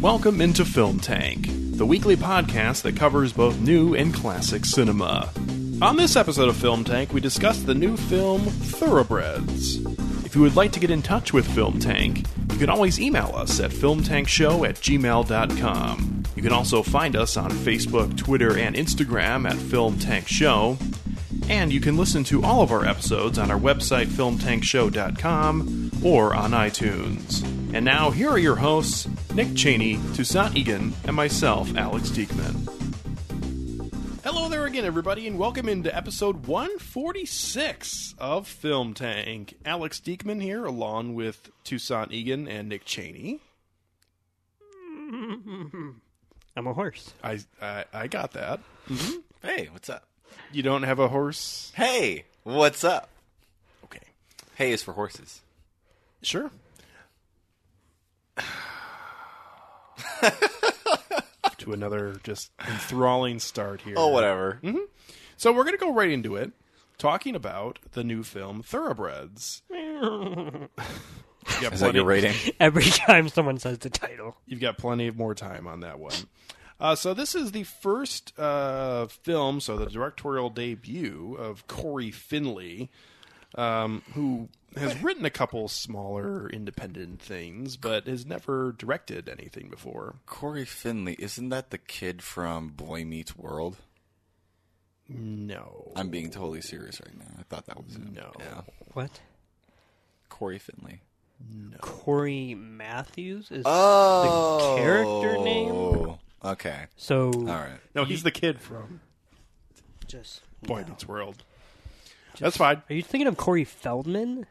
Welcome into Film Tank, the weekly podcast that covers both new and classic cinema. On this episode of Film Tank, we discuss the new film Thoroughbreds. If you would like to get in touch with Film Tank, you can always email us at filmtankshow at gmail.com. You can also find us on Facebook, Twitter, and Instagram at Film Tank Show. And you can listen to all of our episodes on our website, filmtankshow.com, or on iTunes. And now, here are your hosts, Nick Cheney, Toussaint Egan, and myself, Alex Diekman. Hello there again, everybody, and welcome into episode 146 of Film Tank. Alex Diekman here, along with Toussaint Egan and Nick Cheney. I'm a horse. I, I, I got that. Mm-hmm. Hey, what's up? You don't have a horse? Hey, what's up? Okay. Hey is for horses. Sure. to another just enthralling start here. Oh, whatever. So we're going to go right into it, talking about the new film Thoroughbreds. You Is that your rating? Every time someone says the title, You've got plenty of more time on that one. Uh, so this is the first uh, film, so the directorial debut of Cory Finley, um, who has written a couple smaller independent things, but has never directed anything before. Cory Finley, isn't that the kid from Boy Meets World? No, I'm being totally serious right now. I thought that was him. No. Yeah. what? Cory Finley. No. Cory Matthews is Oh. character name? Okay. so. All right. no, he's the kid from Just Boy no. Meets World. That's fine. Are you thinking of Corey Feldman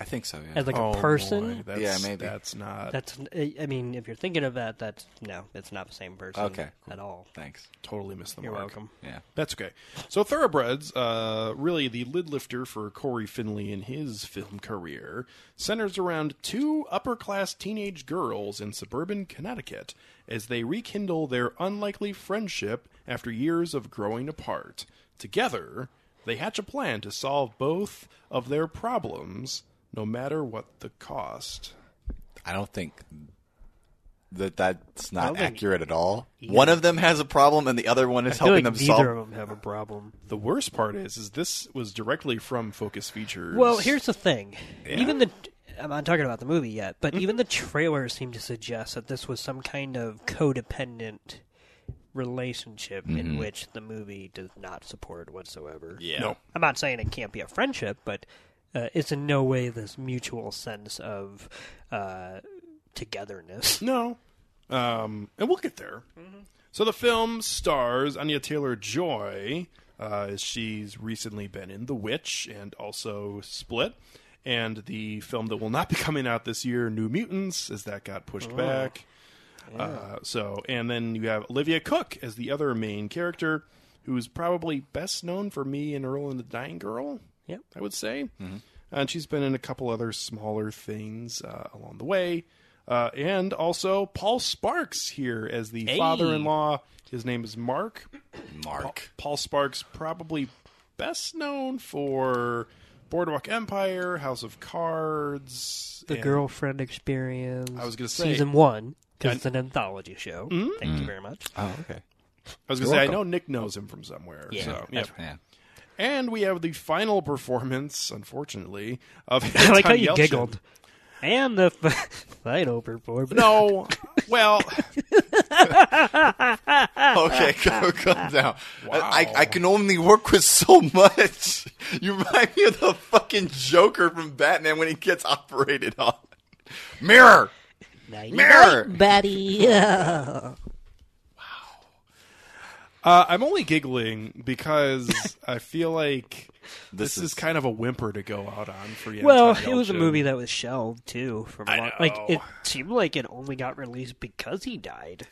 I think so, yeah. as like Oh, a person? boy, that's, Yeah, maybe. that's not That's. I mean, if you're thinking of that, that's no, it's not the same person. Okay, at all. Thanks. totally missed the You're mark. welcome. Yeah. That's okay. So Thoroughbreds, uh, really the lid lifter for Cory Finley in his film career, centers around two upper class teenage girls in suburban Connecticut as they rekindle their unlikely friendship after years of growing apart. Together, they hatch a plan to solve both of their problems, no matter what the cost. I don't think that that's not think accurate at all. One of them has a problem and the other one is I feel helping like them neither solve of them have a problem. The worst part is, is this was directly from Focus Features. Well, here's the thing. Even the I'm not talking about the movie yet, but mm-hmm. even the trailer seemed to suggest that this was some kind of codependent relationship in which the movie does not support whatsoever. Yeah. No. I'm not saying it can't be a friendship, but uh, it's in no way this mutual sense of uh, togetherness. No. Um, and we'll get there. So the film stars Anya Taylor Joy, uh, as she's recently been in The Witch and also Split. And the film that will not be coming out this year, New Mutants, as that got pushed back. Uh, so, and then you have Olivia Cooke as the other main character, who's probably best known for Me and Earl and the Dying Girl. Yep. I would say. And she's been in a couple other smaller things uh, along the way. Uh, and also Paul Sparks here as the Hey. father-in-law. His name is Mark. Mark. Paul Sparks, probably best known for Boardwalk Empire, House of Cards, The and- girlfriend experience. I was gonna say- season one because it's an anthology show. Mm-hmm. Thank you mm. very much. Oh, okay. I was going to You're say, I know Nick knows him from somewhere. Yeah, so, yeah. Yeah. And we have the final performance, unfortunately, of I like how Anton you Yelchin. giggled. And the f- final performance. No, well, Okay, calm, calm down. I, I can only work with so much. You remind me of the fucking Joker from Batman when he gets operated on. Mirror! Mirror! buddy. uh, I'm only giggling because I feel like this, This is, is- kind of a whimper to go out on for you. well, it was a movie that was shelved too. From a I long, like know. it seemed like it only got released because he died.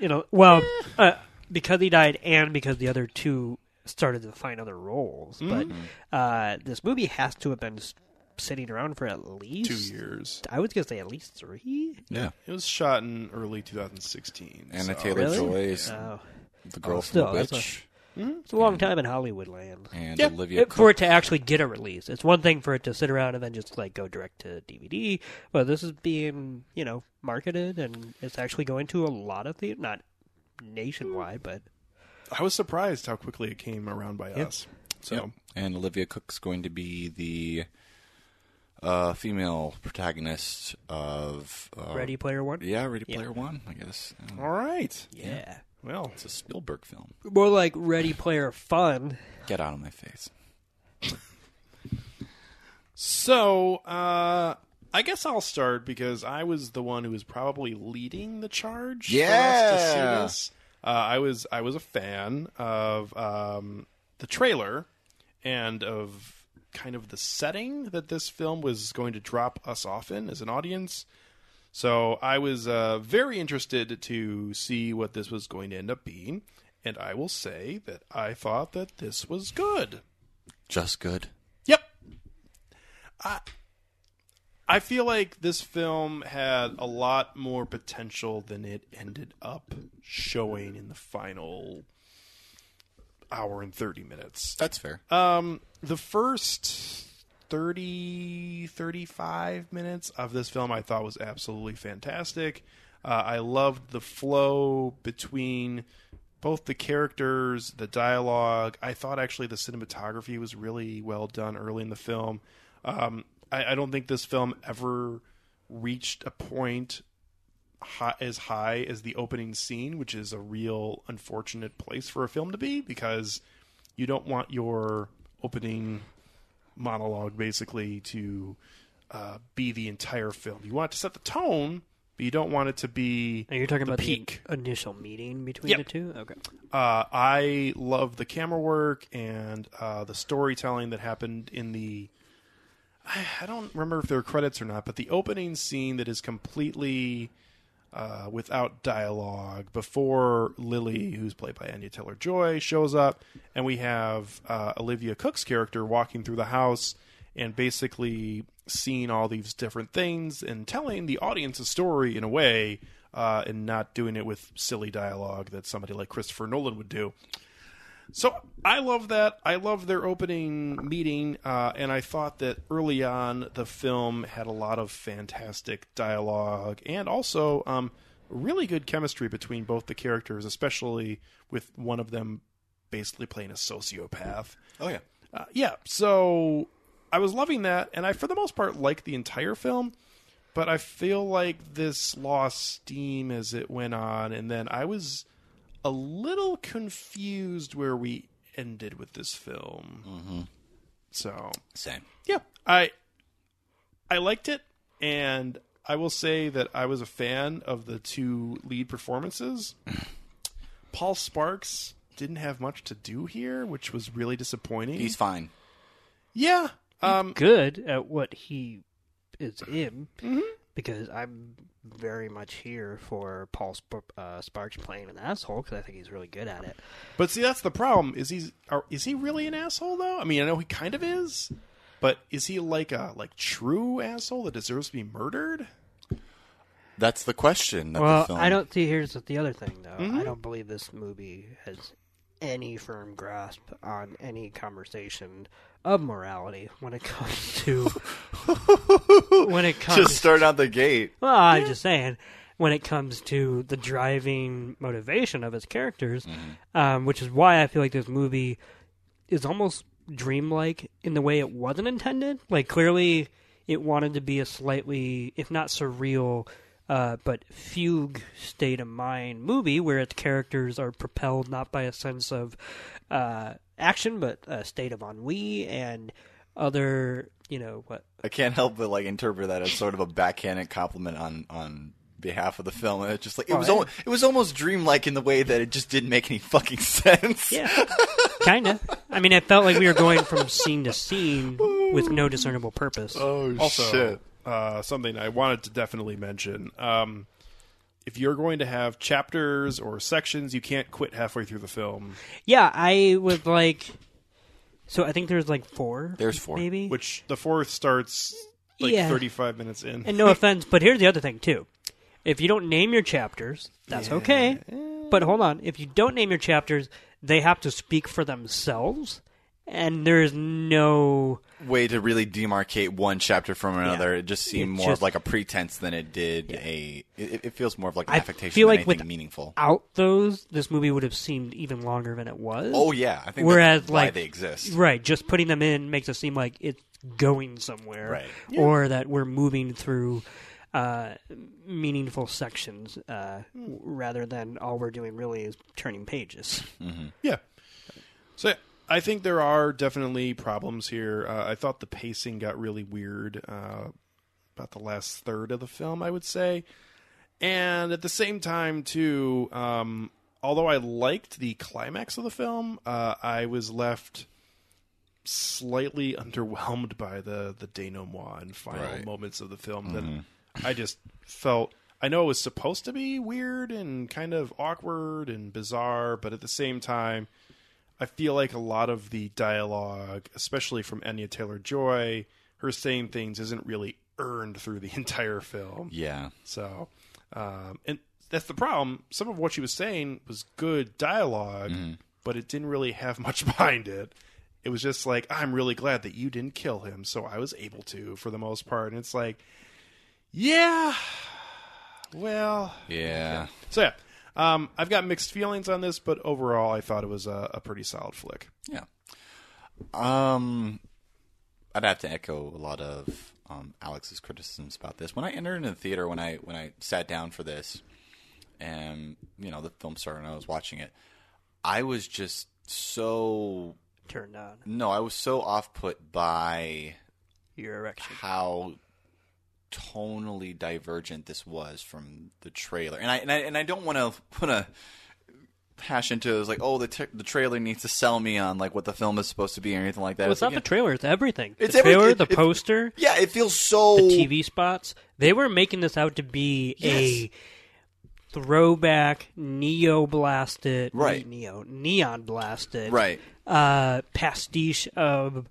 You know, well, uh, because he died and because the other two started to find other roles. Mm-hmm. But uh, this movie has to have been s- sitting around for at least Two years. I was gonna say at least three. Yeah. It was shot in early 2016. Anna so- Taylor Really? Joy is Oh, the girl Oh, from still, The that's a- Witch, mm-hmm. it's a long time in Hollywood land. and Yeah. Olivia It- for it to actually get a release, it's one thing for it to sit around and then just like go direct to DVD, but this is being you know marketed and it's actually going to a lot of theater, not nationwide, but I was surprised how quickly it came around by us. So, Yep. And Olivia Cooke's going to be the uh, female protagonist of uh, Ready Player One. Yeah, Ready Yeah. Player One, I guess. Um, all right. Yeah, Well, It's a Spielberg film. more like Ready Player Fun. Get out of my face. so uh, I guess I'll start because I was the one who was probably leading the charge. for us to see Yeah. this. Uh, I was I was a fan of um, the trailer and of kind of the setting that this film was going to drop us off in as an audience. So I was uh, very interested to see what this was going to end up being, and I will say that I thought that this was good. Just good. Yep. I I feel like this film had a lot more potential than it ended up showing in the final hour and 30 minutes. That's fair. Um, the first 30, 35 minutes of this film I thought was absolutely fantastic. Uh, I loved the flow between both the characters, the dialogue. I thought actually the cinematography was really well done early in the film. Um, I, I don't think this film ever reached a point high, as high as the opening scene, which is a real unfortunate place for a film to be because you don't want your opening monologue basically to uh, be the entire film. You want it to set the tone, but you don't want it to be. Are you talking the about peak? the initial meeting between Yep. the two? Okay. Uh, I love the camera work and uh, the storytelling that happened in the. I, I don't remember if there are credits or not, but the opening scene that is completely uh, without dialogue before Lily, who's played by Anya Taylor Joy, shows up, and we have uh, Olivia Cooke's character walking through the house and basically seeing all these different things and telling the audience a story in a way uh, and not doing it with silly dialogue that somebody like Christopher Nolan would do. So I love that. I love their opening meeting, uh, and I thought that early on the film had a lot of fantastic dialogue and also um, really good chemistry between both the characters, especially with one of them basically playing a sociopath. Oh yeah. Uh, yeah, so I was loving that, and I, for the most part, liked the entire film. But I feel like this lost steam as it went on, and then I was a little confused where we ended with this film. Mm-hmm. So Same. yeah, I I liked it, and I will say that I was a fan of the two lead performances. Paul Sparks didn't have much to do here, which was really disappointing. He's fine. yeah, um, Good at what he is in, Mm-hmm. Because I'm very much here for Paul Sp- uh, Sparks playing an asshole because I think he's really good at it. but see, that's the problem. Is he are, is he really an asshole though? I mean, I know he kind of is, but is he like a like true asshole that deserves to be murdered? That's the question. That Well, the film... I don't see. Here's the other thing, though. Mm-hmm. I don't believe this movie has any firm grasp on any conversation of morality when it comes to when it comes. Just start out the gate. well, I'm just saying when it comes to the driving motivation of its characters, um, which is why I feel like this movie is almost dreamlike in the way it wasn't intended. Like clearly, it wanted to be a slightly, if not surreal, uh, but fugue state of mind movie where its characters are propelled not by a sense of uh, action, but a state of ennui and other, you know, what I can't help but like interpret that as sort of a backhanded compliment on on behalf of the film. And it's just like it Oh, was yeah. almost, it was almost dreamlike in the way that it just didn't make any fucking sense. Yeah, kind of. I mean, it felt like we were going from scene to scene with no discernible purpose. Oh Also, shit. uh, something I wanted to definitely mention. Um, if you're going to have chapters or sections, you can't quit halfway through the film. Yeah, I was like, So I think there's like four. There's four. maybe. Which the fourth starts like Yeah. 35 minutes in. And no offense, but here's the other thing too. If you don't name your chapters, that's okay. But hold on, if you don't name your chapters, they have to speak for themselves, and there's no Way to really demarcate one chapter from another. Yeah. It just seemed It more just- of like a pretense than it did a. It, it feels more of like an I affectation feel than like anything with- meaningful. out those. This movie would have seemed even longer than it was. Oh yeah, I think Whereas, that's why like, they exist. Right, just putting them in makes it seem like it's going somewhere, Right. or that we're moving through uh, meaningful sections, uh, w- rather than all we're doing really is turning pages. Yeah. So I think there are definitely problems here. Uh, I thought the pacing got really weird uh, about the last third of the film, I would say. And at the same time, too, um, although I liked the climax of the film, uh, I was left slightly underwhelmed by the the denouement and final Right. moments of the film. That I just felt. I know it was supposed to be weird and kind of awkward and bizarre, but at the same time, I feel like a lot of the dialogue, especially from Anya Taylor Joy, her saying things isn't really earned through the entire film. Yeah, So, um, and that's the problem. Some of what she was saying was good dialogue, but it didn't really have much behind it. It was just like, I'm really glad that you didn't kill him, so I was able to for the most part. And it's like, yeah, well, yeah. so yeah. Um, I've got mixed feelings on this, but overall, I thought it was a, a pretty solid flick. Yeah. Um, I'd have to echo a lot of um, Alex's criticisms about this. When I entered into the theater, when I when I sat down for this, and you know the film started, and I was watching it, I was just so Turned on no, I was so off put by your erection. how tonally divergent this was from the trailer, and I and I, and I don't want to put a hash into it as like, oh, the t- the trailer needs to sell me on like what the film is supposed to be or anything like that. Well, it's not the trailer; it's everything. It's the trailer, the It- poster, yeah, it feels so the TV spots. They were making this out to be a throwback, neo blasted, Right. neo neon blasted, right. uh, pastiche of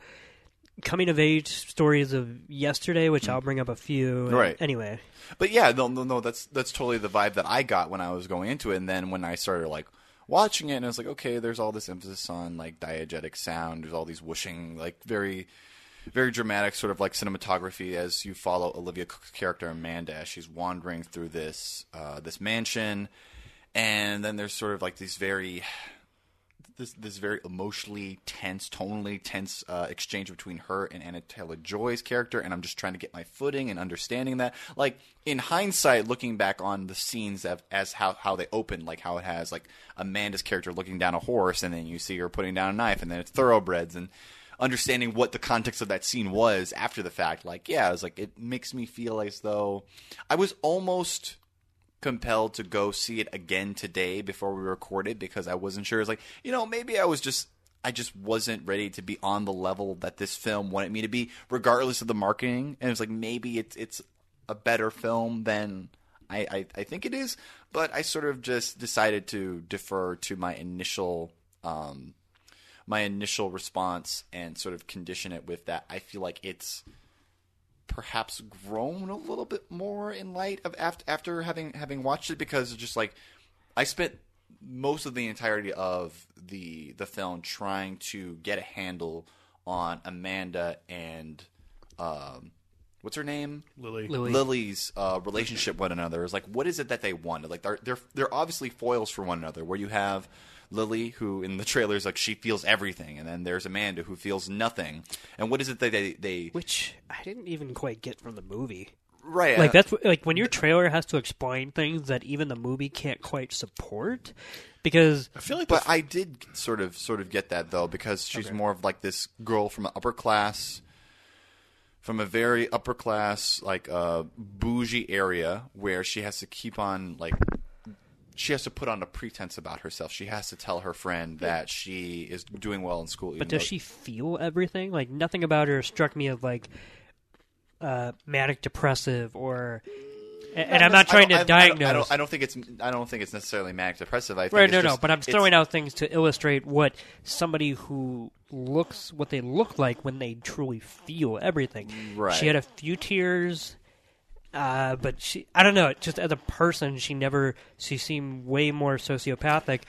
coming of age stories of yesterday, which I'll bring up a few. Hmm. Right. Anyway, But yeah, no, no, no. That's that's totally the vibe that I got when I was going into it. And then when I started like watching it, and I was like, okay, there's all this emphasis on like diegetic sound. There's all these whooshing, like very, very dramatic sort of like cinematography as you follow Olivia Cooke's character Amanda. as She's wandering through this uh, this mansion, and then there's sort of like these very this this very emotionally tense, tonally tense uh, exchange between her and Anna Taylor Joy's character, and I'm just trying to get my footing and understanding that. Like in hindsight, looking back on the scenes of, as how how they open, like how it has like Amanda's character looking down a horse, and then you see her putting down a knife, and then it's thoroughbreds, and understanding what the context of that scene was after the fact. Like yeah, it was like it makes me feel as though I was almost compelled to go see it again today before we recorded because I wasn't sure. It's like, you know, maybe I was just I just wasn't ready to be on the level that this film wanted me to be, regardless of the marketing. And it's like maybe it's it's a better film than I, I, I think it is. But I sort of just decided to defer to my initial um my initial response and sort of condition it with that I feel like it's perhaps grown a little bit more in light of after after having having watched it because it's just like I spent most of the entirety of the the film trying to get a handle on Amanda and um what's her name Lily. Lily. Lily's uh, relationship with one another is like what is it that they wanted like they're they're they're obviously foils for one another where you have Lily who in the trailers like she feels everything. And then there's Amanda who feels nothing. And what is it that they they which I didn't even quite get from the movie. right Like uh, that's what- like when your trailer has to explain things that even the movie can't quite support, because I feel like But the I did sort of sort of get that though because she's more of like this girl from an upper class from a very upper class like uh bougie area where she has to keep on like she has to put on a pretense about herself. She has to tell her friend that she is doing well in school. but does she feel everything? Like nothing about her struck me as like uh, manic depressive or and, and I'm not trying to I diagnose. I don't, I don't think it's. I don't think it's necessarily manic depressive. I think Right, it's no, no, but I'm it's- throwing out things to illustrate what somebody who looks, what they look like when they truly feel everything. Right. She had a few tears, uh, but she, I don't know, just as a person, she never, she seemed way more sociopathic.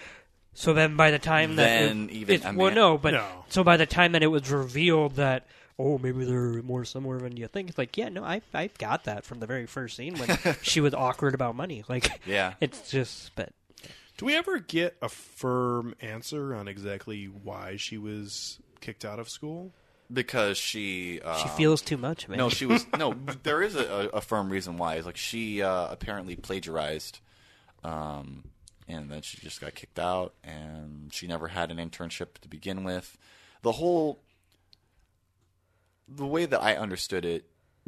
So then by the time that. Than it, even it's- a Well, no, but. No. So by the time that it was revealed that. Oh, maybe they're more similar than you think. It's like, yeah, no, I I got that from the very first scene when she was awkward about money. Like, Yeah. it's just, but Do we ever get a firm answer on exactly why she was kicked out of school? Because she. Uh, she feels too much, man. No, she was no. There is a, a firm reason why. It's like she uh, apparently plagiarized, um, and then she just got kicked out, and she never had an internship to begin with. The whole, the way that I understood it,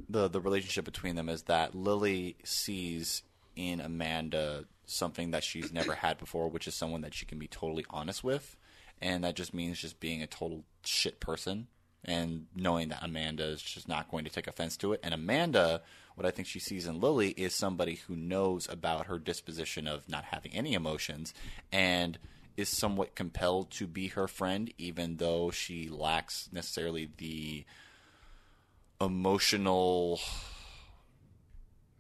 the the relationship between them is that Lily sees in Amanda something that she's never had before, which is someone that she can be totally honest with, and that just means just being a total shit person and knowing that Amanda is just not going to take offense to it. And Amanda, what I think she sees in Lily is somebody who knows about her disposition of not having any emotions and is somewhat compelled to be her friend, even though she lacks necessarily the emotional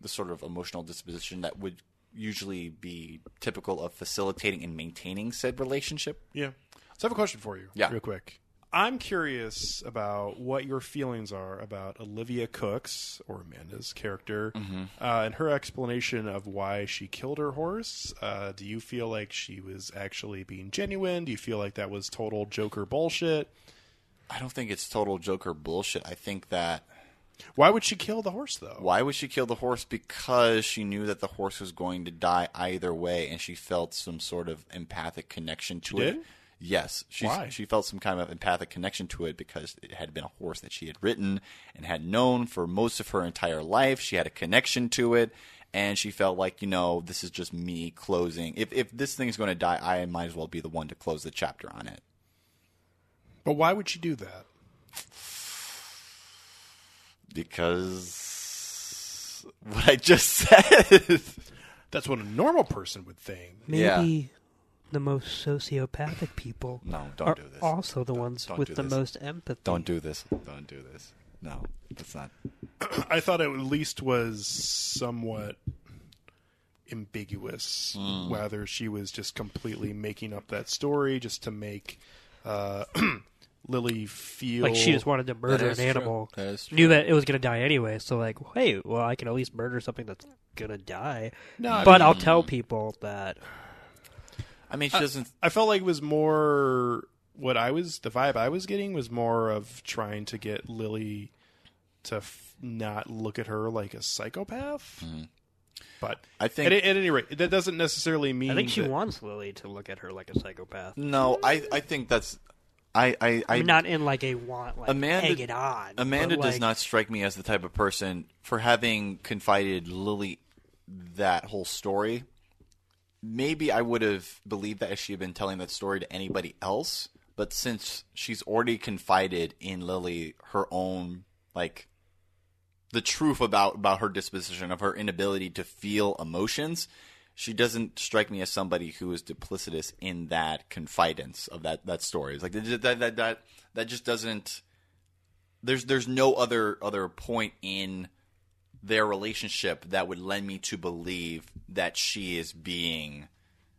the sort of emotional disposition that would usually be typical of facilitating and maintaining said relationship. Yeah. So I have a question for you, Yeah. real quick. I'm curious about what your feelings are about Olivia Cooke's or Amanda's character Mm-hmm. uh, and her explanation of why she killed her horse. Uh, do you feel like she was actually being genuine? Do you feel like that was total Joker bullshit? I don't think it's total Joker bullshit. I think that Why would she kill the horse though? why would she kill the horse? Because she knew that the horse was going to die either way, and she felt some sort of empathic connection to it. did? Yes, she Why? she felt some kind of empathic connection to it because it had been a horse that she had ridden and had known for most of her entire life. She had a connection to it, and she felt like you know this is just me closing. If if this thing's going to die, I might as well be the one to close the chapter on it. But why would she do that? Because what I just said. That's what a normal person would think. Maybe Yeah. The most sociopathic people No, don't are do this. also the ones don't with the this. most empathy. Don't do this. Don't do this. No, that's not. I thought it at least was somewhat ambiguous Hmm. whether she was just completely making up that story just to make uh, Lily feel Like she just wanted to murder an true. animal. That is Knew that it was gonna die anyway, so like, hey, well, I can at least murder something that's gonna die. No, I but mean- I'll tell people that. I mean, she doesn't. I felt like it was more what I was the vibe I was getting was more of trying to get Lily to f- not look at her like a psychopath. But Hmm. I think- at, at any rate, that doesn't necessarily mean I think she that- wants Lily to look at her like a psychopath. No, I. I think that's. I. I. I, I mean, not in like a want, like Amanda- egg it on. Amanda but, does like, not strike me as the type of person for having confided Lily that whole story. Maybe I would have believed that if she had been telling that story to anybody else, but since she's already confided in Lily her own like the truth about about her disposition of her inability to feel emotions, she doesn't strike me as somebody who is duplicitous in that confidence of that that story. It's like that that that that, just doesn't there's there's no other other point in their relationship that would lend me to believe that she is being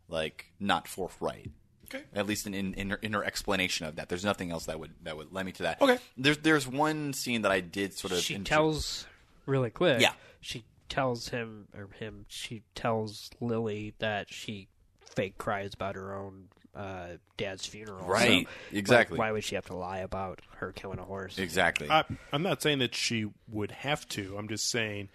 like not forthright. Okay. At least in in, in, her, in her explanation of that, there's nothing else that would that would lend me to that. Okay. There's there's one scene that I did sort of. She enjoy- tells really quick. Yeah. She tells him or him. She tells Lily that she fake cries about her own uh, dad's funeral. Right, So, exactly. like, why would she have to lie about her killing a horse? exactly. I, I'm not saying that she would have to. I'm just saying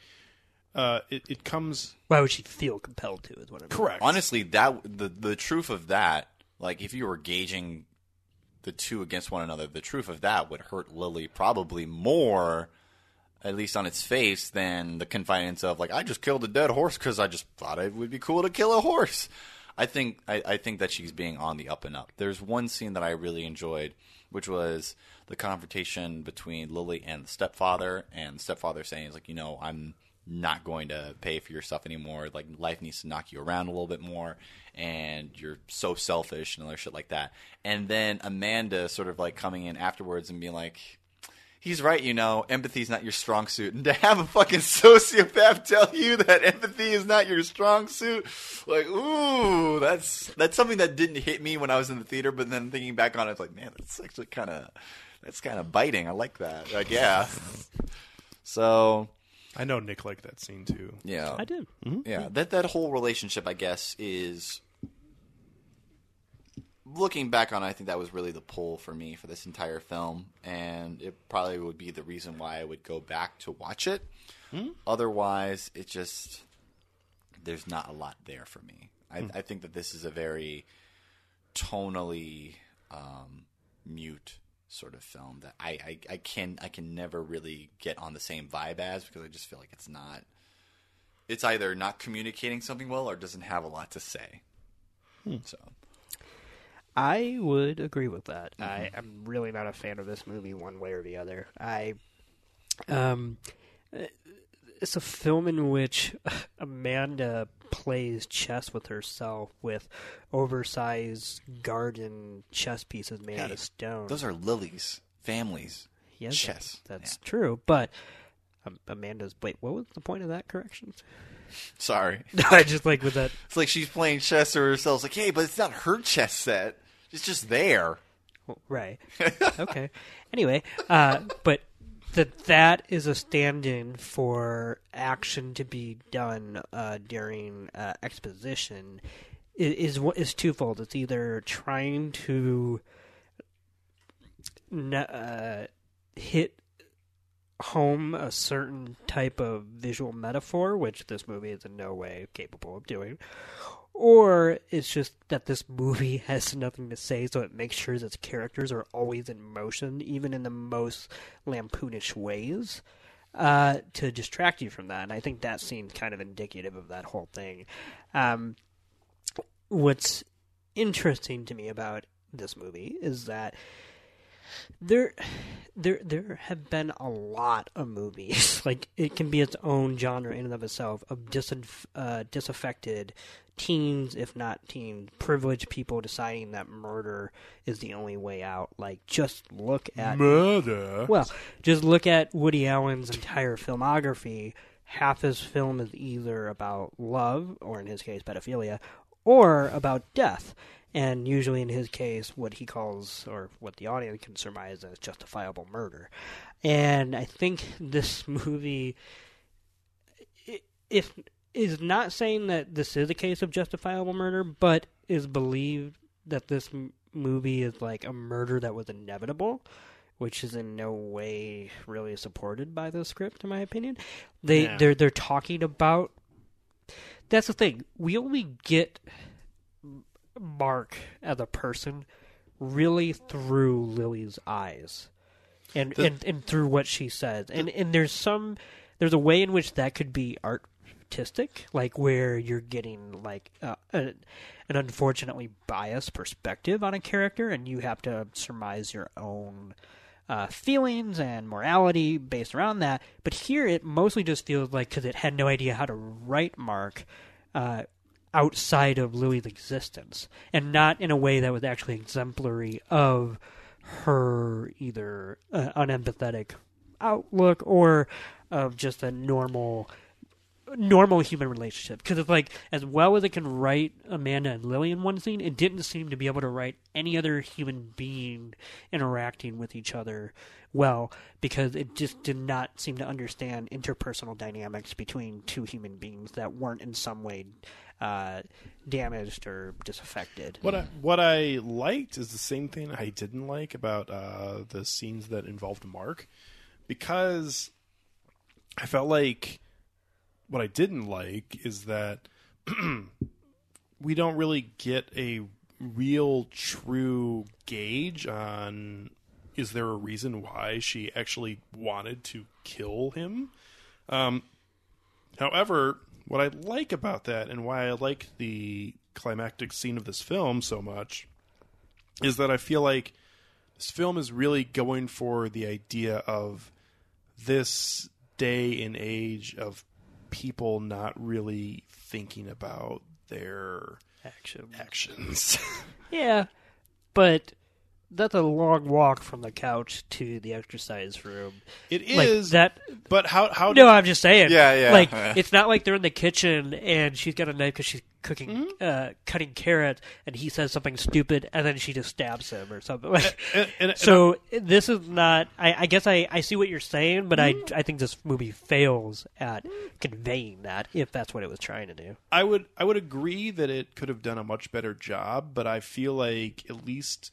uh, it, it comes Why would she feel compelled to? Is what I mean. correct. Honestly, that the the truth of that, like if you were gauging the two against one another, the truth of that would hurt Lily probably more, at least on its face, than the confidence of like I just killed a dead horse because I just thought it would be cool to kill a horse. I think I, I think that she's being on the up and up. There's one scene that I really enjoyed, which was the confrontation between Lily and the stepfather, and the stepfather saying, "Is like you know I'm not going to pay for your stuff anymore. Like life needs to knock you around a little bit more, and you're so selfish and other shit like that. And then Amanda sort of like coming in afterwards and being like, he's right, you know, empathy's not your strong suit. And to have a fucking sociopath tell you that empathy is not your strong suit, like, ooh, that's that's something that didn't hit me when I was in the theater, but then thinking back on it, it's like, man, that's actually kind of that's kind of biting. I like that. Like, yeah. So I know Nick liked that scene too. yeah, I did. Mm-hmm. yeah, that that whole relationship, I guess, is looking back on. it, I think that was really the pull for me for this entire film, and it probably would be the reason why I would go back to watch it. Hmm? Otherwise, it just there's not a lot there for me. I, hmm. I think that this is a very tonally um, mute sort of film that I, I, I can I can never really get on the same vibe as because I just feel like it's not it's either not communicating something well or doesn't have a lot to say. Hmm. So I would agree with that. I am really not a fan of this movie one way or the other. I um uh, it's a film in which Amanda plays chess with herself with oversized garden chess pieces made out of stone. those are Lily's families. Yeah, that- chess. That's true, but um, Amanda's. Wait, what was the point of that correction? Sorry, I just like with that. it's like she's playing chess to herself. It's like, hey, but it's not her chess set. It's just there. Right. okay. Anyway, uh, but that that is a stand-in for action to be done uh, during uh, exposition is what is twofold. It's either trying to uh, hit home a certain type of visual metaphor, which this movie is in no way capable of doing, or it's just that this movie has nothing to say, so it makes sure that its characters are always in motion, even in the most lampoonish ways, uh, to distract you from that. And I think that scene's kind of indicative of that whole thing. Um, what's interesting to me about this movie is that there there there have been a lot of movies like it can be its own genre in and of itself of disinf- uh, disaffected teens if not teens privileged people deciding that murder is the only way out like just look at Murder. well, just look at Woody Allen's entire filmography. Half his film is either about love, or in his case, pedophilia, or about death. And usually, in his case, what he calls, or what the audience can surmise as justifiable murder. And I think this movie, if is not saying that this is a case of justifiable murder, but is believed that this m- movie is like a murder that was inevitable which is in no way really supported by the script, in my opinion. They Yeah. they're they're talking about. That's the thing. We only get Mark as a person really through Lily's eyes, and The- and and through what she says. And and there's some there's a way in which that could be artistic, like where you're getting like uh, a, an unfortunately biased perspective on a character, and you have to surmise your own uh, feelings and morality based around that. But here, it mostly just feels like because it had no idea how to write Mark. Uh, outside of Lily's existence, and not in a way that was actually exemplary of her either uh, unempathetic outlook or of just a normal normal human relationship because it's like as well as it can write Amanda and Lily in one scene, it didn't seem to be able to write any other human being interacting with each other well because it just did not seem to understand interpersonal dynamics between two human beings that weren't in some way uh, damaged or disaffected. What I what I liked is the same thing I didn't like about uh, the scenes that involved Mark, because I felt like what I didn't like is that we don't really get a real true gauge on is there a reason why she actually wanted to kill him. Um, However, what I like about that and why I like the climactic scene of this film so much is that I feel like this film is really going for the idea of this day and age of people not really thinking about their Action. actions. Yeah, but that's a long walk from the couch to the exercise room. It is Like that. but how how No, I'm just saying. Yeah, yeah. Like Yeah. it's not like they're in the kitchen and she's got a knife because she's cooking, Mm-hmm. uh, cutting carrots, and he says something stupid, and then she just stabs him or something. Like, and- and- and so this is not. I, I guess I, I see what you're saying, but Mm-hmm. I I think this movie fails at conveying that if that's what it was trying to do. I would I would agree that it could have done a much better job, but I feel like at least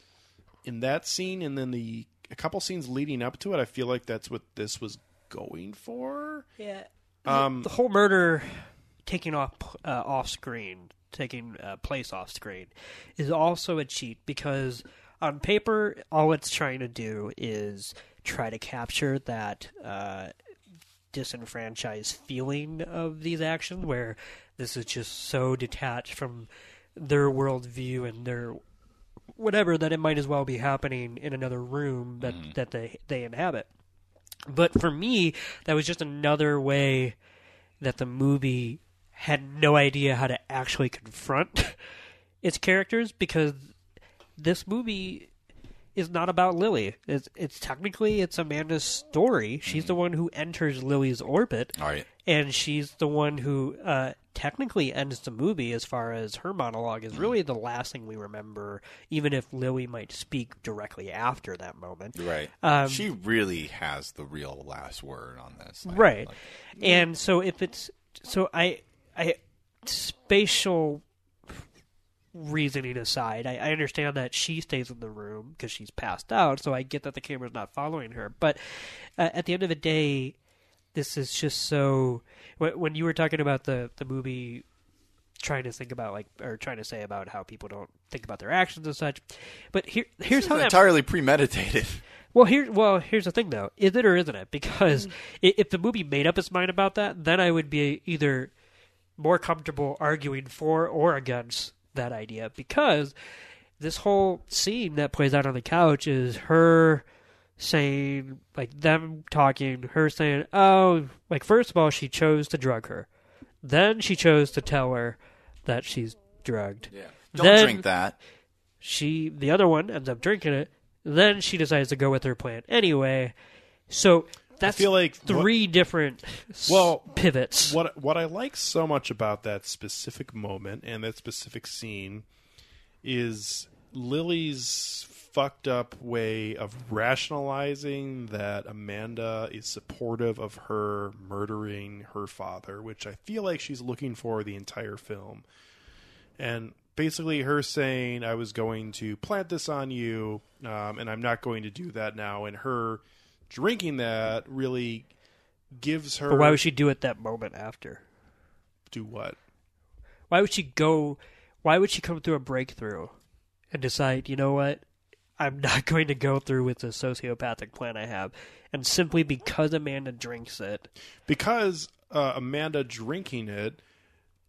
in that scene and then the a couple scenes leading up to it, I feel like that's what this was going for. Yeah. Um, the whole murder taking off uh, off screen, taking uh, place off screen, is also a cheat because on paper, all it's trying to do is try to capture that uh, disenfranchised feeling of these actions, where this is just so detached from their worldview and their whatever that it might as well be happening in another room that that they they inhabit. But for me, that was just another way that the movie had no idea how to actually confront its characters because this movie is not about Lily. It's, it's technically it's Amanda's story. She's the one who enters Lily's orbit, right. and she's the one who uh, technically ends the movie as far as her monologue is really the last thing we remember, even if Lily might speak directly after that moment. Right. Um, she really has the real last word on this. Like- right like- and so if it's so i i spatial reasoning aside I, I understand that she stays in the room because she's passed out so i get that the camera's not following her but uh, at the end of the day this is just so when, you were talking about the the movie trying to think about like or trying to say about how people don't think about their actions and such but here here's how that entirely premeditated. well, here, well, here's the thing, though: is it or isn't it? Because mm. i if the movie made up its mind about that, then I would be either more comfortable arguing for or against that idea. Because this whole scene that plays out on the couch is her saying, like them talking, her saying, "Oh, like first of all, she chose to drug her, then she chose to tell her that she's drugged." Yeah. Don't Then- drink that. she the other one ends up drinking it then she decides to go with her plan anyway so that's feel like what- three different Well, pivots What what I like so much about that specific moment and that specific scene is Lily's fucked up way of rationalizing that Amanda is supportive of her murdering her father, which I feel like she's looking for the entire film. And basically her saying I was going to plant this on you um, and I'm not going to do that now and her drinking that really gives her but why would she do it that moment after do what? why would she go why would she come through a breakthrough and decide you know what i'm not going to go through with the sociopathic plan i have and simply because amanda drinks it Because uh, Amanda drinking it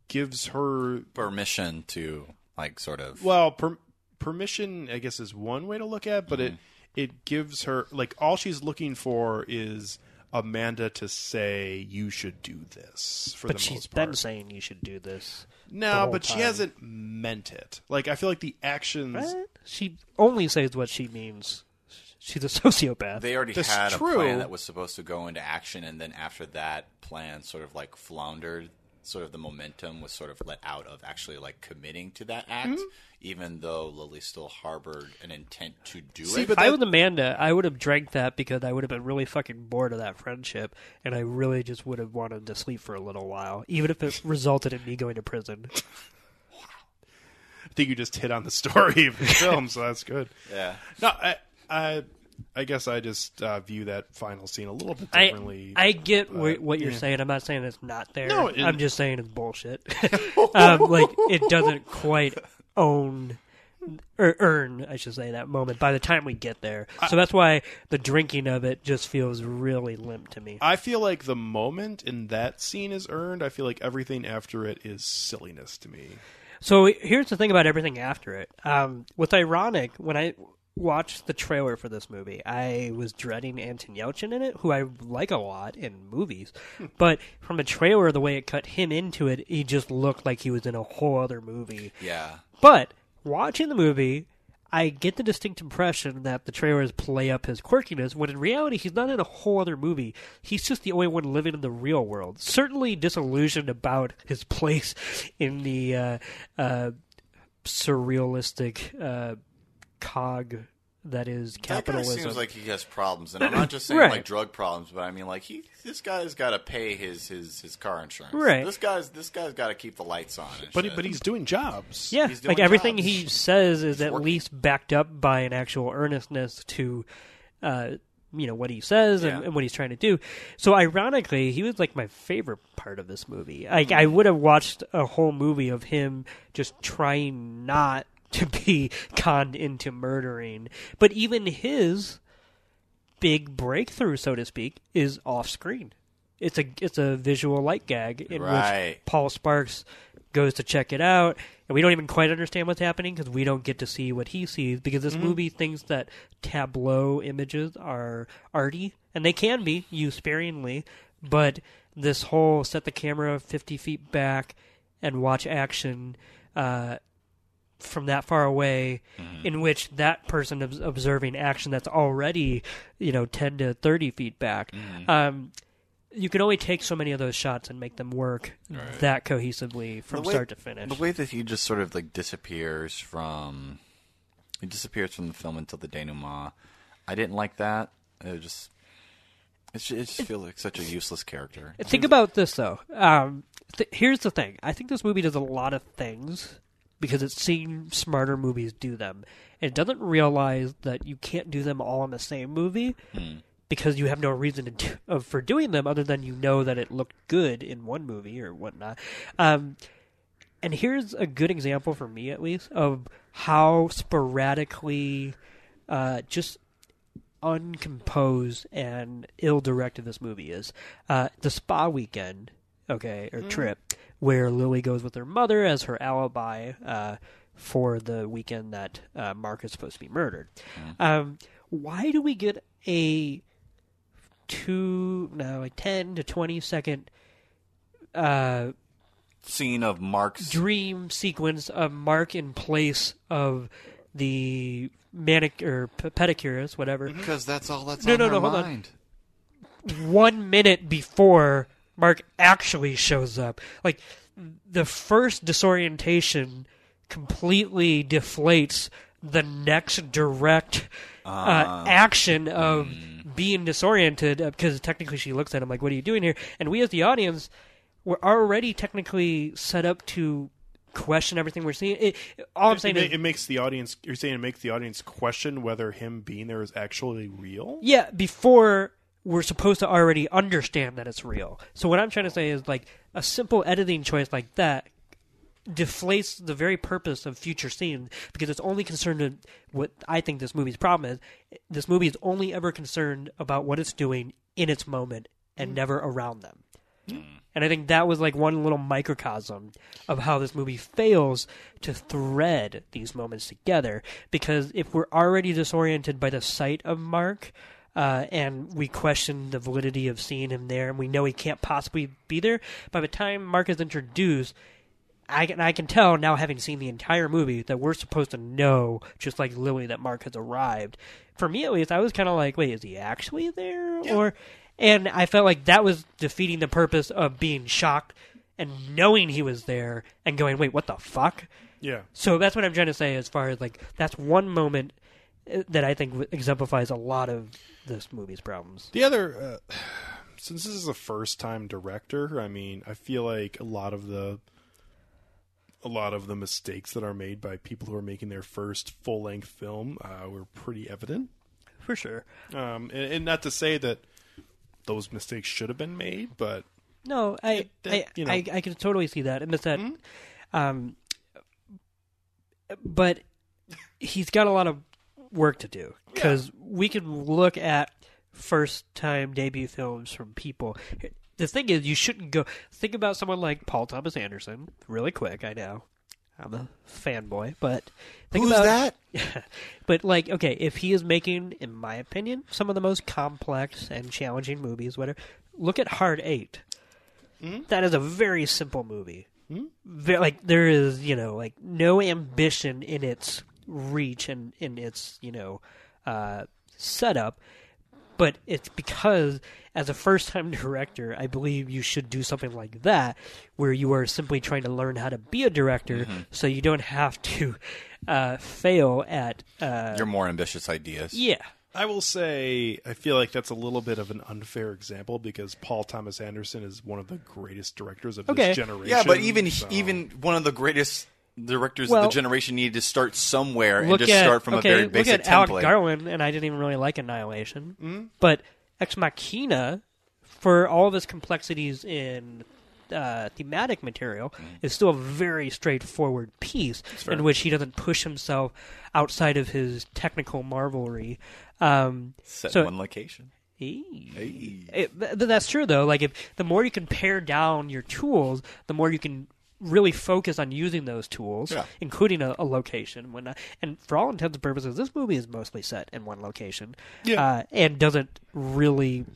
gives her Permission to like sort of. well per- permission. I guess is one way to look at, it, but it it gives her like all she's looking for is Amanda to say you should do this for but the she's most been part. saying you should do this the no, whole but she hasn't meant it. Like I feel like the actions. What? She only says what she means. She's a sociopath. They already That's had true. a plan that was supposed to go into action, and then after that plan sort of like floundered, sort of the momentum was sort of let out of actually like committing to that act, Mm-hmm. even though Lily still harbored an intent to do See, it. but if I that- was Amanda, I would have drank that because I would have been really fucking bored of that friendship, and I really just would have wanted to sleep for a little while, even if it resulted in me going to prison. I think you just hit on the story of the film, so that's good. yeah. No, I, I, I guess I just uh, view that final scene a little bit differently. I get wh- what you're yeah. saying. I'm not saying it's not there. No, it- I'm just saying it's bullshit. um, like it doesn't quite own or earn, I should say, that moment by the time we get there. So that's why the drinking of it just feels really limp to me. I feel like the moment in that scene is earned. I feel like everything after it is silliness to me. So here's the thing about everything after it. Um, what's ironic when I watched the trailer for this movie, I was dreading Anton Yelchin in it, who I like a lot in movies. but from the trailer, the way it cut him into it, he just looked like he was in a whole other movie. Yeah. But watching the movie, I get the distinct impression that the trailers play up his quirkiness, when in reality, he's not in a whole other movie. He's just the only one living in the real world. Certainly disillusioned about his place in the uh, uh, surrealistic uh, cog that is That guy capitalism. seems like he has problems, and I'm not just saying Right. like drug problems, but I mean like he, this guy's got to pay his, his his car insurance. Right. This guy's this guy's got to keep the lights on. And But shit. but he's doing jobs. Yeah, He's doing like everything jobs. he says is at working. least backed up by an actual earnestness to, uh, you know, what he says and, Yeah. and what he's trying to do. So ironically, he was like my favorite part of this movie. Like I would have watched a whole movie of him just trying not to be conned into murdering, but even his big breakthrough, so to speak, is off screen. It's a it's a visual light gag in Right. which Paul Sparks goes to check it out, and we don't even quite understand what's happening because we don't get to see what he sees because this movie thinks that tableau images are arty, and they can be used sparingly, but this whole set the camera fifty feet back and watch action. Uh, from that far away, in which that person is observing action that's already, you know, ten to thirty feet back. Um, you can only take so many of those shots and make them work that cohesively from way- start to finish. The way that he just sort of like disappears from, he disappears from the film until the denouement. I didn't like that. It just, it just, it just feels like such a useless character. Think about this though. Um, th- here's the thing. I think this movie does a lot of things because it's seen smarter movies do them. It doesn't realize that you can't do them all in the same movie because you have no reason to do, uh, for doing them other than you know that it looked good in one movie or whatnot. Um, and here's a good example for me, at least, of how sporadically, uh, just uncomposed and ill-directed this movie is. Uh, the spa weekend, okay, or trip, where Lily goes with her mother as her alibi uh, for the weekend that uh, Mark is supposed to be murdered. Um, why do we get a two, no, like ten to twenty second uh, Scene of Mark's dream sequence of Mark in place of the manic or p- pedicurist, whatever. because that's all that's No, on no, no, hold on. mind. One minute before Mark actually shows up, like the first disorientation completely deflates the next direct uh, action of being disoriented uh, because technically she looks at him like, "What are you doing here?" And we as the audience we're already technically set up to question everything we're seeing. It, all I'm It, saying ma- is, it makes the audience. You're saying it makes the audience question whether him being there is actually real. yeah, before we're supposed to already understand that it's real. So what I'm trying to say is like a simple editing choice like that deflates the very purpose of future scenes because it's only concerned with what I think this movie's problem is. This movie is only ever concerned about what it's doing in its moment and mm. never around them. Mm. And I think that was like one little microcosm of how this movie fails to thread these moments together. Because if we're already disoriented by the sight of Mark, uh, and we question the validity of seeing him there, and we know he can't possibly be there, by the time Mark is introduced, I can I can tell now, having seen the entire movie, that we're supposed to know, just like Lily, that Mark has arrived. For me, at least, I was kind of like, wait, is he actually there? Or, and I felt like that was defeating the purpose of being shocked and knowing he was there and going, wait, what the fuck? Yeah. So that's what I'm trying to say. As far as like, that's one moment that I think exemplifies a lot of this movie's problems. The other, uh, since this is a first time director, I mean, I feel like a lot of the a lot of the mistakes that are made by people who are making their first full length film uh, were pretty evident. For sure. Um, and, and not to say that those mistakes should have been made, but No, I, that- I, you know. I, I can totally see that. And it's that, um, but he's got a lot of work to do because we can look at first time debut films from people. The thing is, you shouldn't go think about someone like Paul Thomas Anderson. Really quick, I know. I'm a fanboy, but think Who's about that? but like, okay, if he is making, in my opinion, some of the most complex and challenging movies, whatever. Look at Hard 8 hmm? That is a very simple movie. Hmm? Ve- like there is, you know, like no ambition in its reach and in its, you know, uh, setup. But it's because, as a first-time director, I believe you should do something like that, where you are simply trying to learn how to be a director, so you don't have to uh, fail at. Uh, Your more ambitious ideas. yeah, I will say, I feel like that's a little bit of an unfair example because Paul Thomas Anderson is one of the greatest directors of Okay. this generation. Yeah, but even so- even one of the greatest directors Well, of the generation needed to start somewhere and just at start from okay, a very basic look at Alex. Garland, and I didn't even really like Annihilation, Mm-hmm. but Ex Machina, for all of its complexities in uh, thematic material, Mm-hmm. is still a very straightforward piece in which he doesn't push himself outside of his technical marvelry. Um, Set So- in one location. Hey. It, th- that's true though. Like if the more you can pare down your tools, the more you can really focus on using those tools, Yeah. including a, a location. When and for all intents and purposes, this movie is mostly set in one location, Yeah. uh, and doesn't really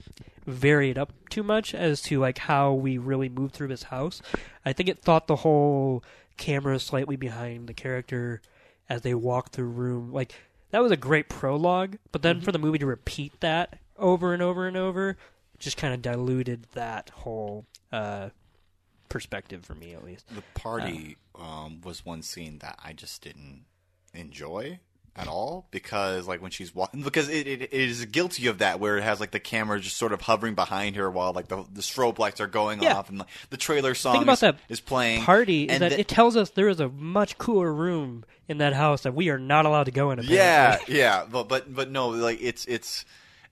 vary it up too much as to like how we really move through this house. I think it thought the whole camera slightly behind the character as they walk through room like that was a great prologue but then for the movie to repeat that over and over and over just kind of diluted that whole uh, perspective for me at least The party um, was one scene that I just didn't enjoy at all because like when she's walking because it, it, it is guilty of that where it has like the camera just sort of hovering behind her while like the, the strobe lights are going Yeah. off and like, the trailer song Think about is, that is playing party is and that the- it tells us there is a much cooler room in that house that we are not allowed to go in apparently. Yeah, yeah, but but but no, like it's it's,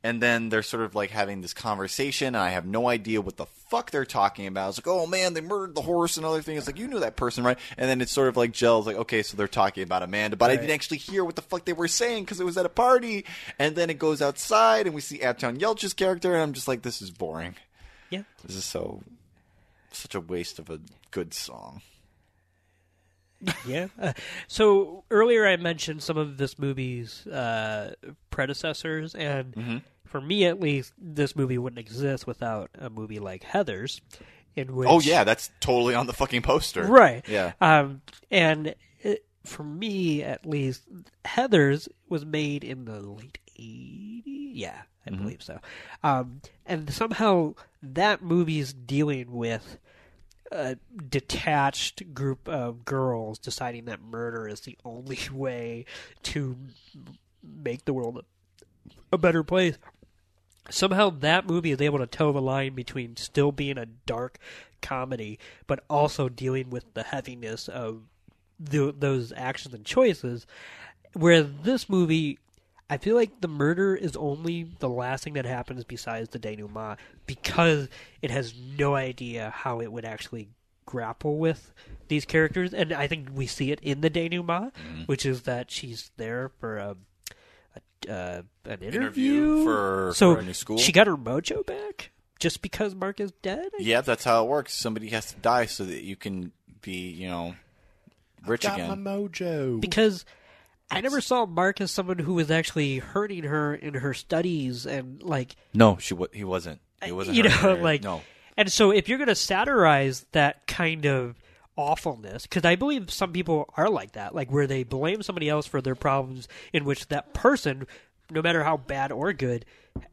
and then they're sort of like having this conversation, and I have no idea what the fuck they're talking about. It's like, oh man, they murdered the horse and other things. It's like you knew that person, right? And then it's sort of like gels, like okay, so they're talking about Amanda, but I didn't actually hear what the fuck they were saying because it was at a party. And then it goes outside, and we see Anton Yelchin's character, and I'm just like, this is boring. yeah This is so such a waste of a good song. Yeah. Uh, so earlier I mentioned some of this movie's uh, predecessors, and Mm-hmm. For me at least, this movie wouldn't exist without a movie like Heathers, in which Oh yeah, that's totally on the fucking poster. right, Yeah. Um, and it, for me at least, Heathers was made in the late '80s. Yeah, I Mm-hmm. believe so. Um, and somehow that movie's dealing with a detached group of girls deciding that murder is the only way to make the world a, a better place. Somehow that movie is able to toe the line between still being a dark comedy, but also dealing with the heaviness of the, those actions and choices. Whereas this movie, I feel like the murder is only the last thing that happens besides the denouement because it has no idea how it would actually grapple with these characters. And I think we see it in the denouement, mm-hmm. which is that she's there for a uh, an interview, Interview for- so for a new school? She got her mojo back just because Mark is dead. I Yeah, that's how it works. Somebody has to die so that you can be, you know, rich got again. my mojo. because I never saw Mark as someone who was actually hurting her in her studies and like no, she wa- he wasn't. He wasn't. you know hurting her. like no. and so if you're going to satirize that kind of awfulness because I believe some people are like that like where they blame somebody else for their problems in which that person no matter how bad or good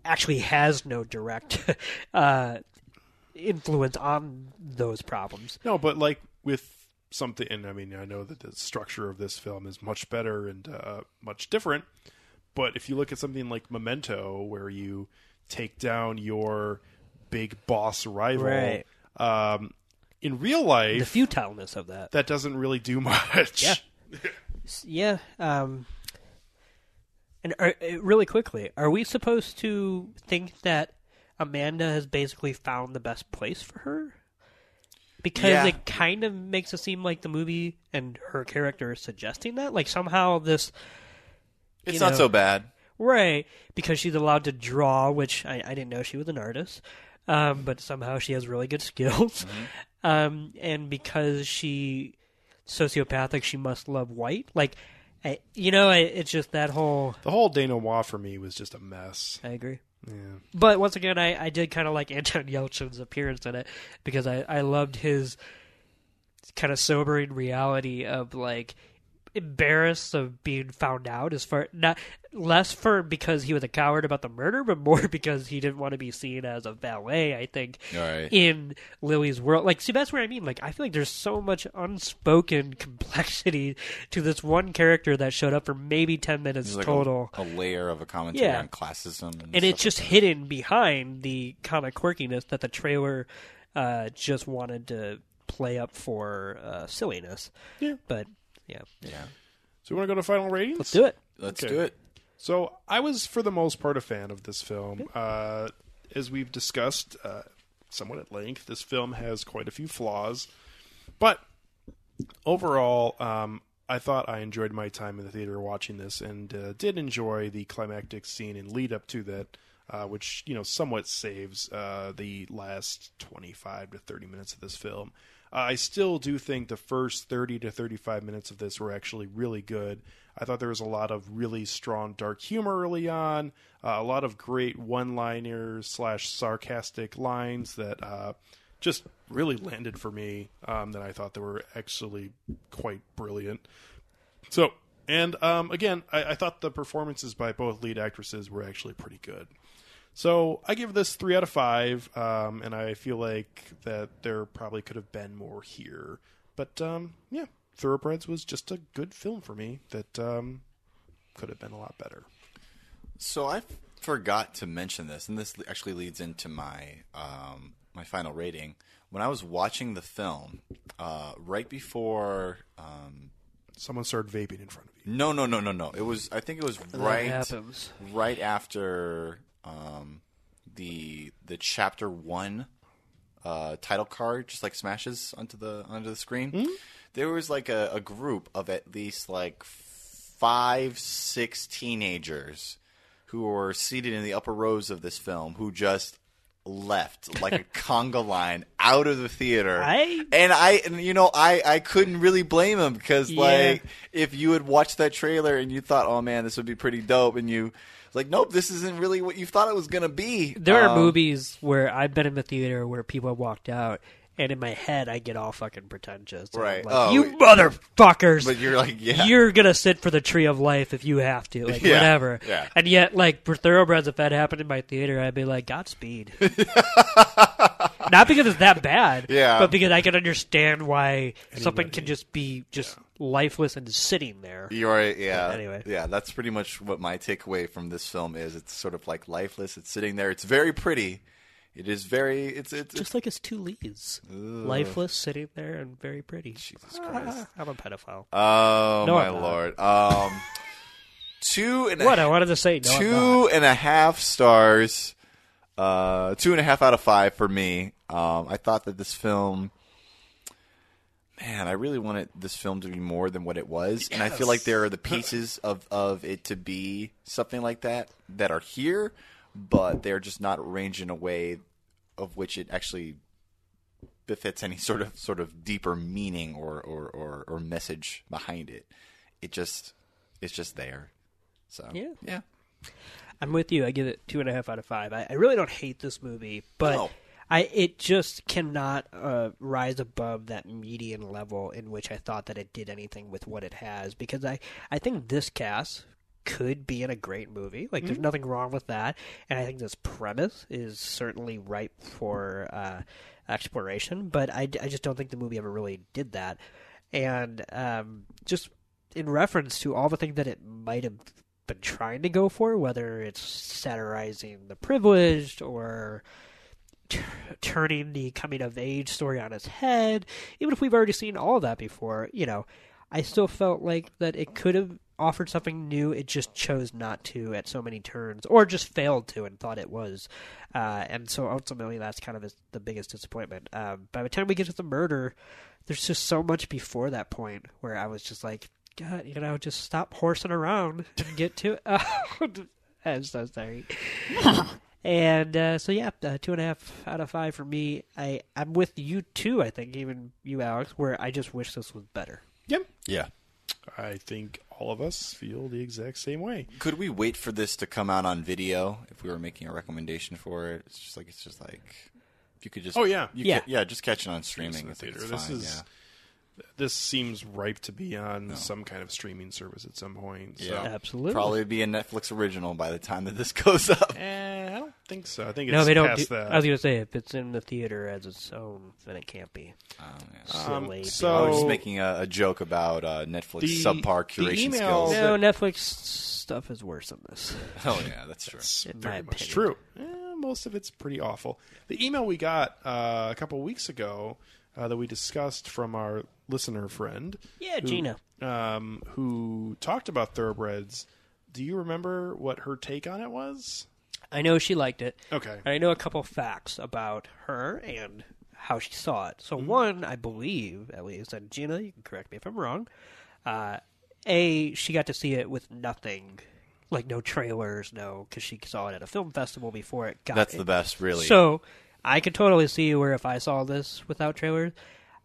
actually has no direct uh, influence on those problems No, but like with something, and I mean, I know that the structure of this film is much better and uh, much different. But if you look at something like Memento, where you take down your big boss rival, Right. um, in real life, the life, futileness of that that doesn't really do much. Yeah. Yeah. Um, and are, uh, really quickly, are we supposed to think that Amanda has basically found the best place for her? Because Yeah. it kind of makes it seem like the movie and her character is suggesting that. Like somehow this. It's you not so bad. Right. Because she's allowed to draw, which I, I didn't know she was an artist. Um, but somehow she has really good skills. Um, and because she sociopathic. She must love white. Like, I, you know, I, it's just that whole. The whole denouement for me was just a mess. I agree. Yeah. But once again, I, I did kind of like Anton Yelchin's appearance in it because I, I loved his kind of sobering reality of like embarrassed of being found out as far not less for because he was a coward about the murder but more because he didn't want to be seen as a valet i think Right. in lily's world like see that's what i mean like i feel like there's so much unspoken complexity to this one character that showed up for maybe 10 minutes like total a, a layer of a commentary Yeah. on classism, and, and it's just like hidden behind the kind of quirkiness that the trailer uh, just wanted to play up for uh, silliness. Yeah. But yeah. Yeah, So we want to go to final ratings? let's do it. let's Okay. do it. So I was, for the most part, a fan of this film. Uh, as we've discussed uh, somewhat at length, this film has quite a few flaws, but overall, um, I thought I enjoyed my time in the theater watching this, and uh, did enjoy the climactic scene and lead up to that, uh, which you know somewhat saves uh, the last twenty-five to thirty minutes of this film. Uh, I still do think the first 30 to 35 minutes of this were actually really good. I thought there was a lot of really strong dark humor early on, uh, a lot of great one-liners slash sarcastic lines that uh, just really landed for me. Um, that I thought they were actually quite brilliant. So, and um, again, I, I thought the performances by both lead actresses were actually pretty good. So I give this three out of five, um, and I feel like that there probably could have been more here. But um, yeah, Thoroughbreds was just a good film for me that um, could have been a lot better. So I forgot to mention this, and this actually leads into my um, my final rating. When I was watching the film, uh, right before, um, Someone started vaping in front of you. no, no, no, no, no, it was. I think it was right, right after um, the the chapter one uh, title card just like smashes onto the onto the screen. There was like a, a group of at least like five, six teenagers who were seated in the upper rows of this film who just left like a conga line out of the theater. I- and I and you know I I couldn't really blame them because Yeah. like if you had watched that trailer and you thought oh man this would be pretty dope and you like nope this isn't really what you thought it was gonna be. There are Um, movies where I've been in the theater where people have walked out, and in my head I get all fucking pretentious. And I'm Right. like, Oh, you wait. motherfuckers! But you're like yeah You're gonna sit for the tree of life if you have to, like Yeah, whatever. yeah. And yet, like for thoroughbreds, if that happened in my theater, I'd be like, Godspeed. Not because it's that bad, Yeah. but because I can understand why something can just be just lifeless and sitting there. You're right. Yeah. Anyway. Yeah, that's pretty much what my takeaway from this film is. It's sort of like lifeless. It's sitting there. It's very pretty. It is very. It's it's. Just like his two leads, lifeless, sitting there, and very pretty. Jesus Christ. I'm a pedophile. Oh No, my lord. Um, two and what I wanted to say, no, two and a half stars. Uh, two and a half out of five for me. Um, I thought that this film, man, I really wanted this film to be more than what it was, and I feel like there are the pieces of of it to be something like that that are here, but they're just not arranged in a way of which it actually befits any sort of sort of deeper meaning or or, or, or message behind it. It just it's just there. So Yeah. yeah. I'm with you. I give it two and a half out of five. I, I really don't hate this movie, but No. I it just cannot uh, rise above that median level in which I thought that it did anything with what it has. Because I I think this cast could be in a great movie. Like there's nothing wrong with that, and I think this premise is certainly ripe for uh, exploration. But I, I just don't think the movie ever really did that. And um, just in reference to all the things that it might have been trying to go for, whether it's satirizing the privileged or t- turning the coming of age story on its head, even if we've already seen all of that before, you know, I still felt like that it could have offered something new. It just chose not to at so many turns, or just failed to and thought it was. Uh, and so ultimately, that's kind of is the biggest disappointment. Um, by the time we get to the murder, there's just so much before that point where I was just like, God, you know, just stop horsing around and get to it. I'm so sorry. and uh, so yeah, uh, two and a half out of five for me. I I'm with you too. I think even you, Alex, where I just wish this was better. Yep. Yeah. I think all of us feel the exact same way. Could we wait for this to come out on video if we were making a recommendation for it? It's just like it's just like if you could just Oh, yeah. you Yeah. ca- yeah just catch it on streaming. in the I think theater. it's This is- yeah. This seems ripe to be on some kind of streaming service at some point. So. Yeah. Absolutely. Probably be a Netflix original by the time that this goes up. Eh, I don't think so. I think it's no, they don't. past Do, that. I was gonna say if it's in the theater as its own, then it can't be. Um, yeah. Um, so- I was just making a, a joke about uh, Netflix The- subpar curation email- skills. no, Netflix stuff is worse than this. Oh yeah, that's true. It's in very my much opinion. true. Eh, most of it's pretty awful. The email we got uh, a couple weeks ago uh, that we discussed from our listener friend, Yeah, who- Gina. um, who talked about thoroughbreds. Do you remember what her take on it was? I know she liked it. Okay. And I know a couple facts about her and how she saw it. Mm-hmm. So one, I believe, at least, and Gina, you can correct me if I'm wrong. Uh, a, she got to see it with nothing, like no trailers, no, because she saw it at a film festival before it got. That's the best, really. So I could totally see where if I saw this without trailers,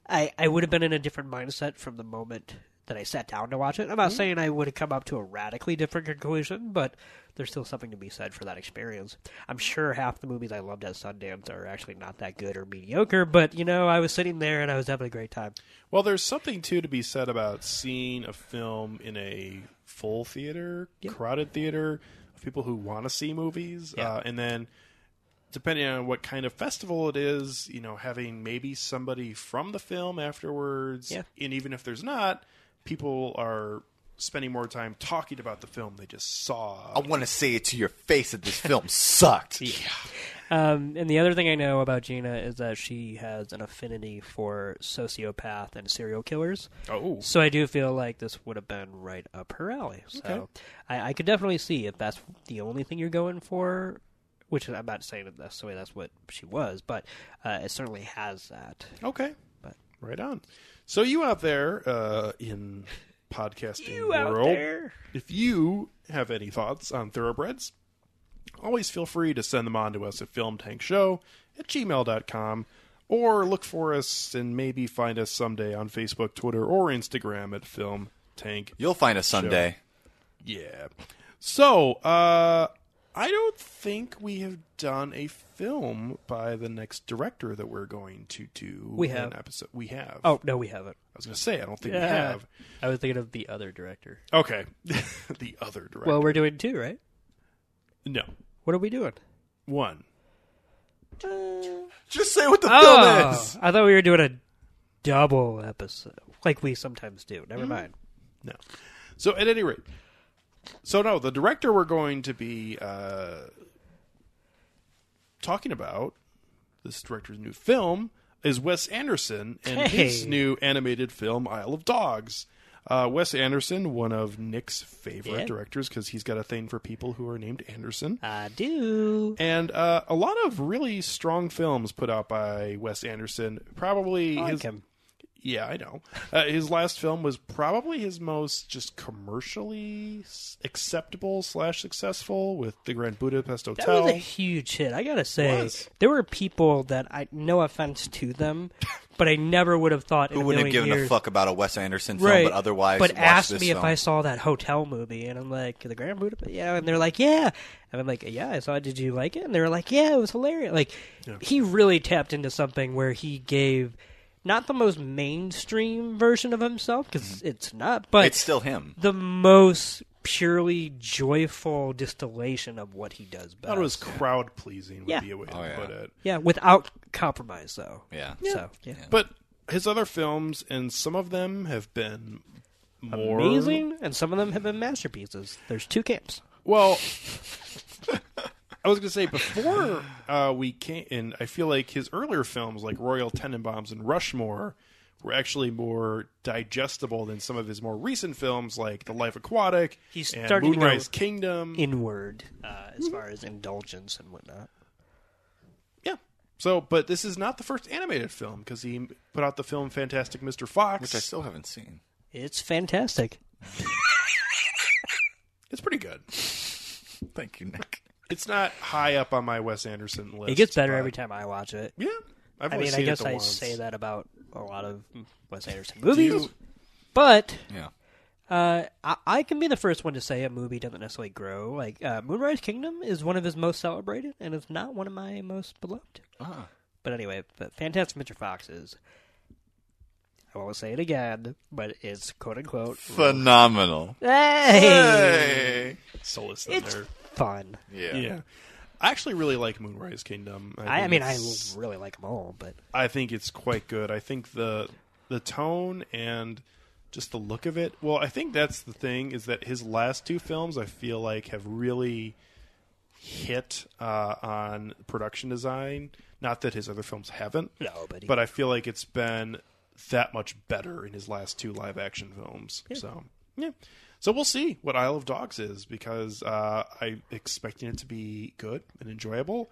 I, I would have been in a different mindset from the moment that I sat down to watch it. I'm not saying I would have come up to a radically different conclusion, but there's still something to be said for that experience. I'm sure half the movies I loved at Sundance are actually not that good or mediocre, but you know, I was sitting there and I was having a great time. Well, there's something too to be said about seeing a film in a full theater, crowded theater of people who want to see movies, Yeah. uh, and then depending on what kind of festival it is, you know, having maybe somebody from the film afterwards, Yeah. and even if there's not, people are spending more time talking about the film they just saw. I want to say it to your face that this film sucked. Um, and the other thing I know about Gina is that she has an affinity for sociopath and serial killers. Oh, So I do feel like this would have been right up her alley. So Okay. I, I could definitely see if that's the only thing you're going for, which I'm not saying that that's the way that's what she was, but uh, it certainly has that. okay, But right on. So you out there uh, in podcasting you out world, there, If you have any thoughts on thoroughbreds, always feel free to send them on to us at filmtankshow at gmail.com or look for us and maybe find us someday on Facebook, Twitter, or Instagram at Film Tank. You'll find us someday. Yeah. So, uh, I don't think we have done a film by the next director that we're going to do. We have an episode. We have. oh no, we haven't. I was going to say I don't think we have. I was thinking of the other director. Okay, the other director. Well, we're doing two, right? no What are we doing? one. Uh, Just say what the Oh, film is. I thought we were doing a double episode, like we sometimes do. Never mm-hmm. mind. No. So at any rate, so no, the director we're going to be uh, talking about this director's new film is Wes Anderson and his new animated film Isle of Dogs. Uh, Wes Anderson, one of Nick's favorite directors, because he's got a thing for people who are named Anderson. I do. And uh, a lot of really strong films put out by Wes Anderson. Probably I like his, him. Yeah, I know. Uh, his last film was probably his most just commercially acceptable slash successful with the Grand Budapest Hotel. That was a huge hit. I gotta say, Was. there were people that I, no offense to them, but I never would have thought in Who a wouldn't have given years, a fuck about a Wes Anderson film, right? but otherwise but watch asked this me if? I saw that hotel movie, and I'm like, the Grand Budapest, yeah, and they're like, yeah, and I'm like, yeah, I saw it. Did you like it? And they were like, yeah, it was hilarious. Like, he really tapped into something where he gave. Not the most mainstream version of himself because it's not, but Mm-hmm. It's still him. the most purely joyful distillation of what he does best. I thought it was crowd pleasing would Yeah. be a way to Oh, yeah. put it. Yeah, without compromise, though. Yeah. So, yeah. But his other films, and some of them have been more Amazing, and some of them have been masterpieces. There's two camps. Well, I was going to say before uh, we came, and I feel like his earlier films, like Royal Tenenbaums and Rushmore, were actually more digestible than some of his more recent films, like The Life Aquatic He's and starting to go Moonrise Kingdom. Inward, uh, as far as indulgence and whatnot. yeah. So, but this is not the first animated film because he put out the film Fantastic Mr. Fox. Which I still haven't seen. It's fantastic. it's pretty good. Thank you, Nick. It's not high up on my Wes Anderson list. It gets better but- every time I watch it. Yeah, I've I mean, I seen it guess I once. say that about a lot of Wes Anderson movies. you, But Yeah. uh, I, I can be the first one to say a movie doesn't necessarily grow. Like uh, Moonrise Kingdom is one of his most celebrated, and it's not one of my most beloved. Ah. But anyway, but Fantastic Mr. Fox is. I won't say it again, but it's quote unquote. Phenomenal. Hey, Hey. So listen it's there. Fun. Yeah. Yeah. I actually really like Moonrise Kingdom. I, I think mean, I really like them all, but I think it's quite good. I think the the tone and just the look of it. Well, I think that's the thing is that his last two films I feel like have really hit uh, on production design. Not that his other films haven't, no, but, he, but I feel like it's been that much better in his last two live action films. So yeah. So we'll see what Isle of Dogs is because uh, I'm expecting it to be good and enjoyable,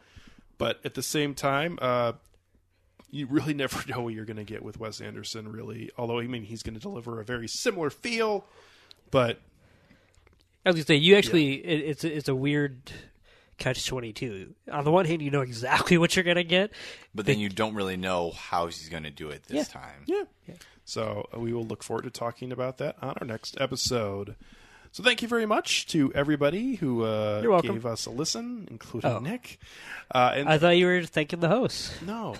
but at the same time, uh, you really never know what you're going to get with Wes Anderson. Really, although I mean he's going to deliver a very similar feel, but I was gonna say you actually it, it's a- it's a weird catch twenty two. On the one hand, you know exactly what you're gonna get. But then you don't really know how he's going to do it this Yeah. time. Yeah. So uh, we will look forward to talking about that on our next episode. So thank you very much to everybody who uh, gave us a listen, including Oh. Nick. Uh, and I thought you were thanking the hosts. no,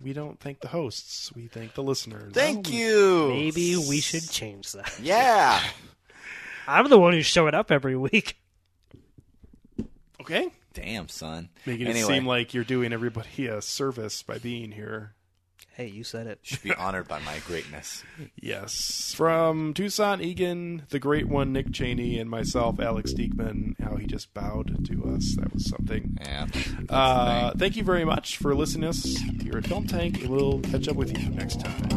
we don't thank the hosts. We thank the listeners. Thank you. Maybe we should change that. Yeah. I'm the one who's showing up every week. Okay. Damn, son. Making it seem like you're doing everybody a service by being here. Hey, you said it. should be honored by my greatness. Yes. From Tucson, Egan, the great one, Nick Cheney, and myself, Alex Diekman, how he just bowed to us. That was something. Yeah. Uh, the thank you very much for listening to us here at Film Tank, we'll catch up with you next time.